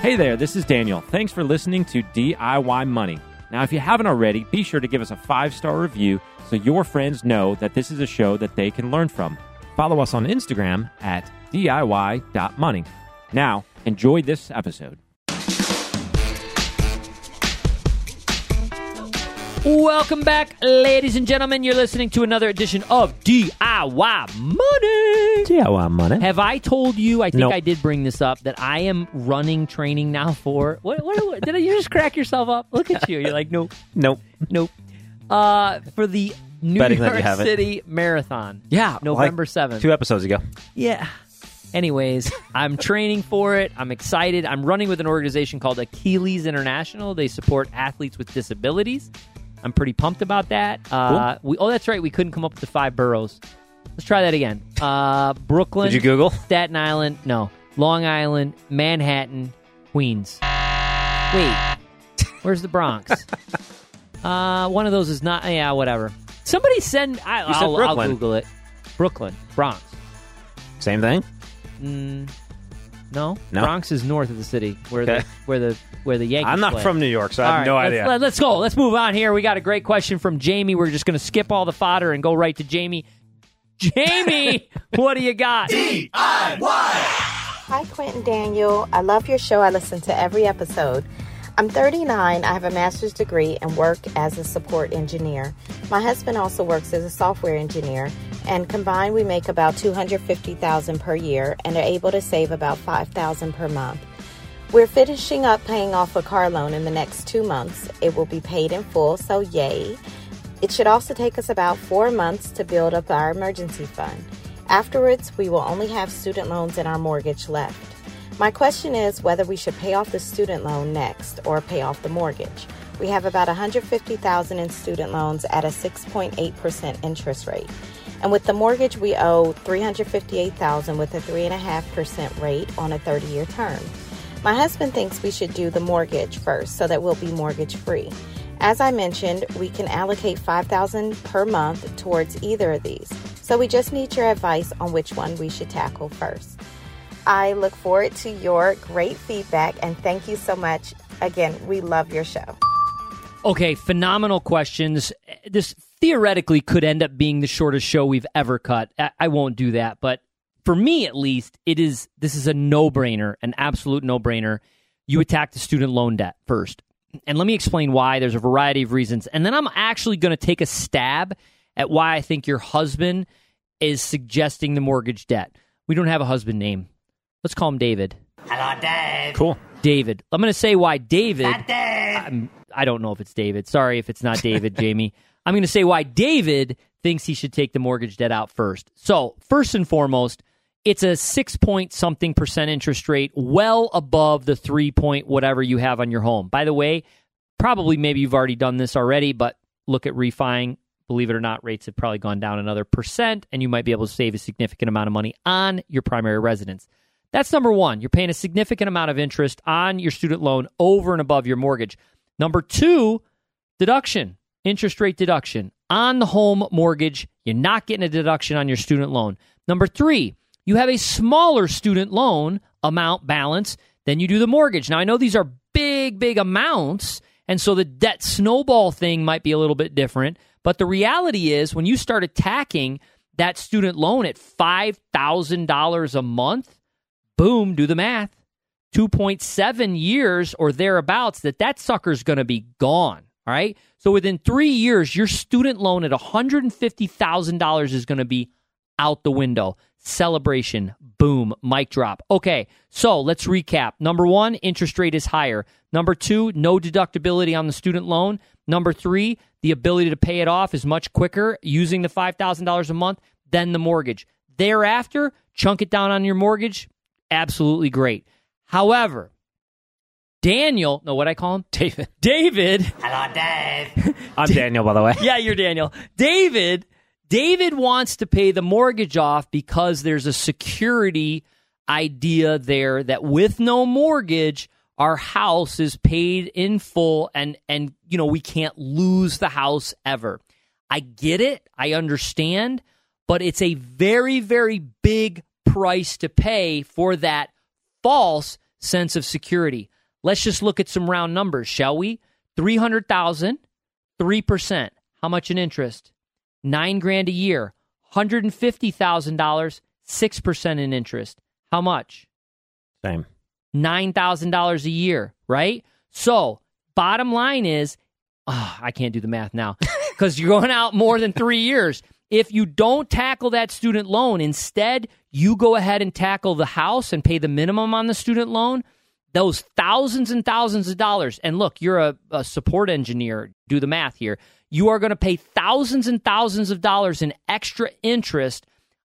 Hey there, this is Daniel. Thanks for listening to DIY Money. Now, if you haven't already, be sure to give us a five star review so your friends know that this is a show that they can learn from. Follow us on Instagram at DIY.money. Now, enjoy this episode. Welcome back, ladies and gentlemen. You're listening to another edition of DIY Money. DIY Money. Have I told you? I think Nope. I did bring this up that I am running training now for. What? What? what did you just crack yourself up? Look at you. You're like, nope, Nope. nope. Uh, for the New Betting that you York haven't. City Marathon. Yeah, November like seventh. Two episodes ago. Yeah. Anyways, I'm training for it. I'm excited. I'm running with an organization called Achilles International. They support athletes with disabilities. I'm pretty pumped about that. Uh, we, oh, that's right. We couldn't come up with the five boroughs. Let's try that again. Uh, Brooklyn. Did you Google? Staten Island. No. Long Island. Manhattan. Queens. Wait. Where's the Bronx? uh, one of those is not. Yeah, whatever. Somebody send. I, You said I'll, I'll Google it. Brooklyn. Bronx. Same thing? Mm, no, No? Bronx is north of the city, where Okay. the where the where the Yankees. I'm not play. from New York, so I All have right, no let's- idea. Let, us go. Let's move on here. We got a great question from Jamie. We're just going to skip all the fodder and go right to Jamie. Jamie, what do you got? D I Y. Hi, Ken and Daniel. I love your show. I listen to every episode. I'm 39. I have a master's degree and work as a support engineer. My husband also works as a software engineer, and combined we make about 250,000 per year and are able to save about 5,000 per month. We're finishing up paying off a car loan in the next two months. It will be paid in full, so yay. It should also take us about four months to build up our emergency fund. Afterwards, we will only have student loans and our mortgage left. My question is whether we should pay off the student loan next or pay off the mortgage. We have about 150,000 in student loans at a 6.8% interest rate. And with the mortgage, we owe 358,000 with a 3.5% rate on a 30-year term. My husband thinks we should do the mortgage first so that we'll be mortgage free. As I mentioned, we can allocate 5000 per month towards either of these. So we just need your advice on which one we should tackle first. I look forward to your great feedback and thank you so much. Again, we love your show. Okay, phenomenal questions. This theoretically could end up being the shortest show we've ever cut. I, I won't do that, but for me at least, it is. This is a no-brainer, an absolute no-brainer. You attack the student loan debt first, and let me explain why. There's a variety of reasons, and then I'm actually going to take a stab at why I think your husband is suggesting the mortgage debt. We don't have a husband name. Let's call him David. Hello, Dave. Cool. David. I'm going to say why David. I'm, I don't know if it's David. Sorry if it's not David, Jamie. I'm going to say why David thinks he should take the mortgage debt out first. So, first and foremost, it's a six point something percent interest rate, well above the three point whatever you have on your home. By the way, probably maybe you've already done this already, but look at refining. Believe it or not, rates have probably gone down another percent, and you might be able to save a significant amount of money on your primary residence. That's number one. You're paying a significant amount of interest on your student loan over and above your mortgage. Number two, deduction, interest rate deduction on the home mortgage. You're not getting a deduction on your student loan. Number three, you have a smaller student loan amount balance than you do the mortgage. Now, I know these are big, big amounts, and so the debt snowball thing might be a little bit different. But the reality is, when you start attacking that student loan at $5,000 a month, boom, do the math. 2.7 years or thereabouts that that sucker's going to be gone. All right. So within three years, your student loan at $150,000 is going to be out the window. Celebration. Boom. Mic drop. Okay. So let's recap. Number one, interest rate is higher. Number two, no deductibility on the student loan. Number three, the ability to pay it off is much quicker using the $5,000 a month than the mortgage. Thereafter, chunk it down on your mortgage. Absolutely great. However, Daniel, no, what I call him? David. David. Hello, Dave. I'm Daniel, by the way. Yeah, you're Daniel. David, David wants to pay the mortgage off because there's a security idea there that with no mortgage, our house is paid in full and and you know, we can't lose the house ever. I get it. I understand, but it's a very very big price to pay for that false sense of security. Let's just look at some round numbers, shall we? 300,000, 3%. How much in interest? 9 grand a year. $150,000, 6% in interest. How much? Same. $9,000 a year, right? So, bottom line is, oh, I can't do the math now because you're going out more than three years. If you don't tackle that student loan, instead, you go ahead and tackle the house and pay the minimum on the student loan, those thousands and thousands of dollars. And look, you're a, a support engineer, do the math here. You are going to pay thousands and thousands of dollars in extra interest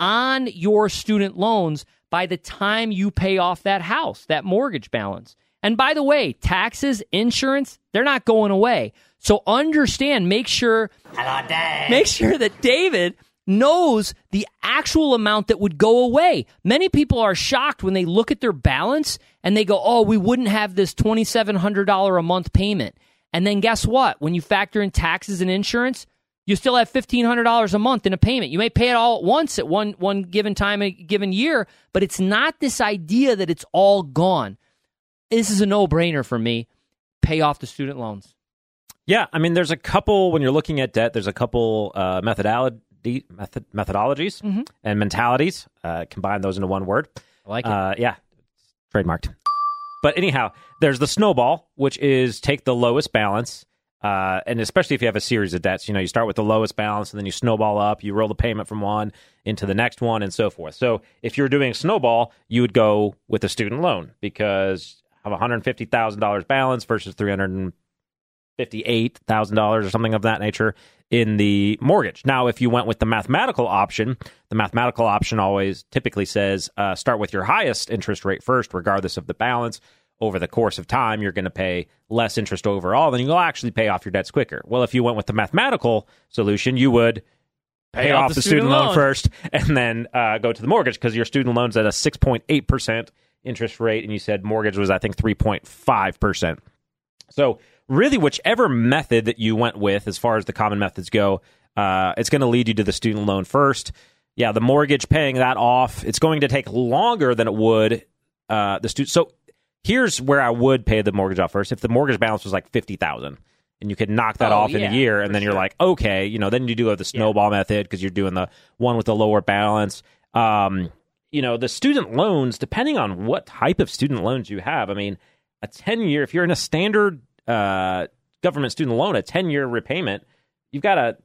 on your student loans by the time you pay off that house, that mortgage balance. And by the way, taxes, insurance, they're not going away. So understand, make sure Hello, Dave. make sure that David knows the actual amount that would go away. Many people are shocked when they look at their balance and they go, "Oh, we wouldn't have this $2700 a month payment." And then guess what? When you factor in taxes and insurance, you still have $1500 a month in a payment. You may pay it all at once at one one given time a given year, but it's not this idea that it's all gone. This is a no-brainer for me. Pay off the student loans. Yeah, I mean, there's a couple when you're looking at debt. There's a couple uh, methodology method, methodologies Mm-hmm. and mentalities. Uh, combine those into one word. I like it. Uh, yeah, trademarked. But anyhow, there's the snowball, which is take the lowest balance, uh, and especially if you have a series of debts, you know, you start with the lowest balance, and then you snowball up. You roll the payment from one into the next one, and so forth. So if you're doing a snowball, you would go with a student loan because of 150 thousand dollars balance versus 300 fifty-eight thousand dollars or something of that nature in the mortgage. Now, if you went with the mathematical option, the mathematical option always typically says uh, start with your highest interest rate first, regardless of the balance. Over the course of time, you're going to pay less interest overall, then you'll actually pay off your debts quicker. Well, if you went with the mathematical solution, you would pay, off, the student, loan, first and then uh, go to the mortgage because your student loan's at a 6.8% interest rate, and you said mortgage was, I think, 3.5%. So, really, whichever method that you went with, as far as the common methods go, uh, it's going to lead you to the student loan first. Yeah, the mortgage, paying that off, it's going to take longer than it would uh, the student. So, here's where I would pay the mortgage off first. If the mortgage balance was like fifty thousand, and you could knock that Oh, off in a year, and then you're like, okay, you know, then you do have the snowball method because you're doing the one with the lower balance. Um, you know, the student loans, depending on what type of student loans you have, I mean, a 10 year, if you're in a standard uh, government student loan, a 10 year repayment, you've got a,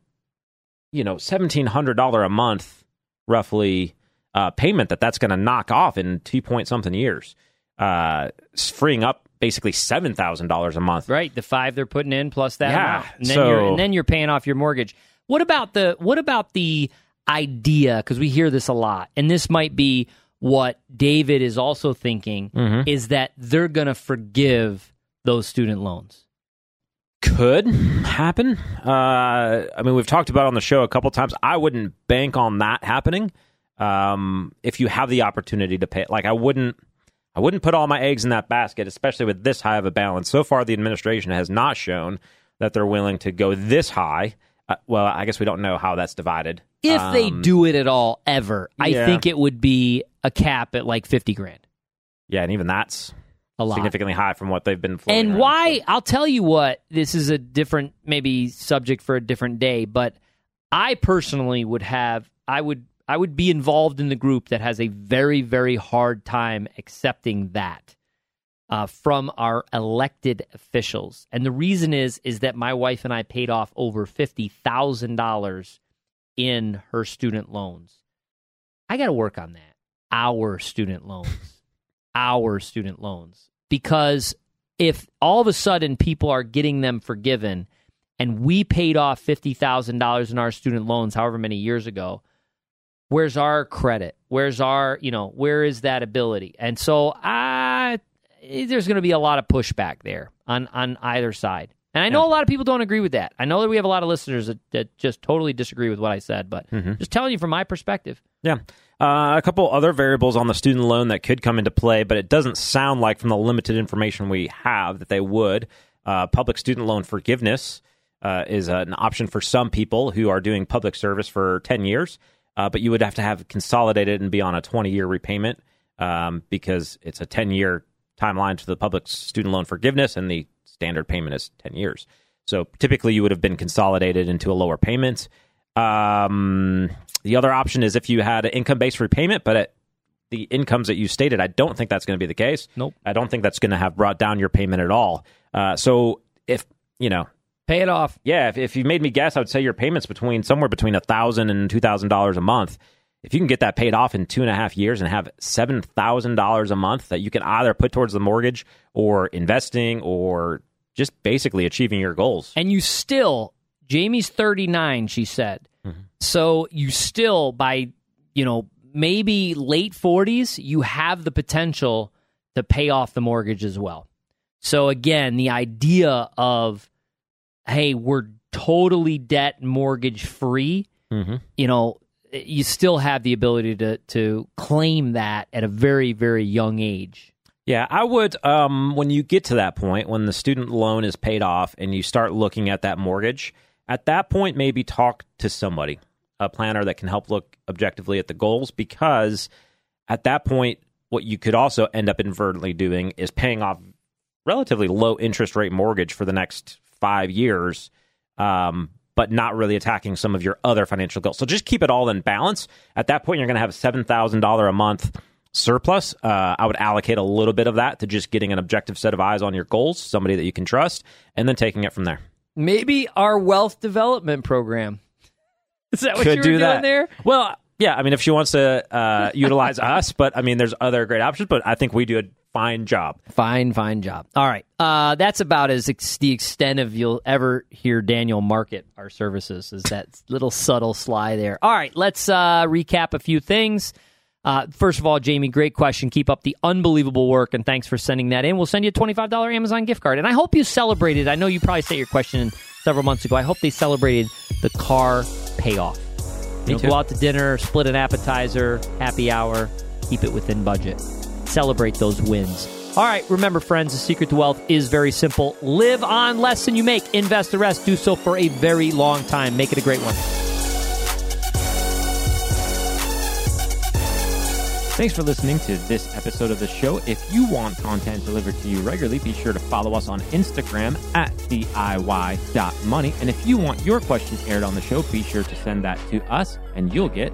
you know, $1,700 a month roughly uh, payment that that's going to knock off in two point something years, uh, freeing up basically $7,000 a month. Right, the five they're putting in plus that Yeah, amount, and then so- you're and then you're paying off your mortgage. What about the what about the idea? Because we hear this a lot, and this might be what David is also thinking Mm-hmm. is that they're going to forgive those student loans. could happen. Uh, I mean, we've talked about it on the show a couple times. I wouldn't bank on that happening. Um, if you have the opportunity to pay, like I wouldn't, I wouldn't put all my eggs in that basket, especially with this high of a balance. So far, the administration has not shown that they're willing to go this high. Uh, well, I guess we don't know how that's divided. If they Um, do it at all ever, I yeah. think it would be a cap at like fifty grand. yeah, and even that's A lot. significantly high from what they've been. And around, why? so. I'll tell you what. This is a different, maybe subject for a different day. But I personally would have. I would. I would be involved in the group that has a very, very hard time accepting that uh, from our elected officials. And the reason is, is that my wife and I paid off over fifty thousand dollars in her student loans. I got to work on that. Our student loans. our student loans. Because if all of a sudden people are getting them forgiven and we paid off $50,000 in our student loans however many years ago, where's our credit? Where's our, you know, where is that ability? And so I there's going to be a lot of pushback there on on either side. And I know a lot of people don't agree with that. I know that we have a lot of listeners that, that just totally disagree with what I said, but just telling you from my perspective. Yeah. Uh, a couple other variables on the student loan that could come into play, but it doesn't sound like from the limited information we have that they would. Uh, public student loan forgiveness uh, is an option for some people who are doing public service for 10 years, uh, but you would have to have consolidated and be on a 20 year repayment um, because it's a 10 year timeline to the public student loan forgiveness, and the standard payment is 10 years. So typically you would have been consolidated into a lower payment. Um, the other option is if you had an income based repayment, but at the incomes that you stated, I don't think that's going to be the case. Nope. I don't think that's going to have brought down your payment at all. Uh, so if, you know, Pay it off. yeah, if, if you made me guess, I would say your payments between somewhere between a thousand and two thousand dollars a month. If you can get that paid off in two and a half years and have seven thousand dollars a month that you can either put towards the mortgage or investing or just basically achieving your goals. And you still, Jamie's 39, she said. Mm-hmm. So you still, by, you know, maybe late 40s, you have the potential to pay off the mortgage as well. So again, the idea of, hey, we're totally debt mortgage free, Mm-hmm. you know, you still have the ability to, to claim that at a very, very young age. Yeah, I would. Um, when you get to that point, when the student loan is paid off and you start looking at that mortgage, at that point, maybe talk to somebody, a planner that can help look objectively at the goals, because at that point, what you could also end up inadvertently doing is paying off relatively low interest rate mortgage for the next five years, um, but not really attacking some of your other financial goals. So just keep it all in balance. At that point, you're going to have seven thousand dollar a month surplus. Uh, I would allocate a little bit of that to just getting an objective set of eyes on your goals, somebody that you can trust, and then taking it from there. Maybe our wealth development program. Is that what Could you were do doing that there? Well, yeah. I mean, if she wants to uh, utilize us, but I mean, there's other great options. But I think we do a fine job. Fine, fine job. All right. Uh, that's about as ex- the extent of you'll ever hear Daniel market our services. Is that little subtle sly there? All right. Let's uh, recap a few things. Uh, first of all, Jamie, great question. Keep up the unbelievable work, and thanks for sending that in. We'll send you a twenty-five dollar Amazon gift card, and I hope you celebrated. I know you probably sent your question several months ago. I hope they celebrated the car payoff. You know, go out to dinner, split an appetizer, happy hour, keep it within budget. Celebrate those wins. All right, remember, friends, the secret to wealth is very simple. Live on less than you make, invest the rest, do so for a very long time. Make it a great one. Thanks for listening to this episode of the show. If you want content delivered to you regularly, be sure to follow us on Instagram at DIY.money. And if you want your questions aired on the show, be sure to send that to us, and you'll get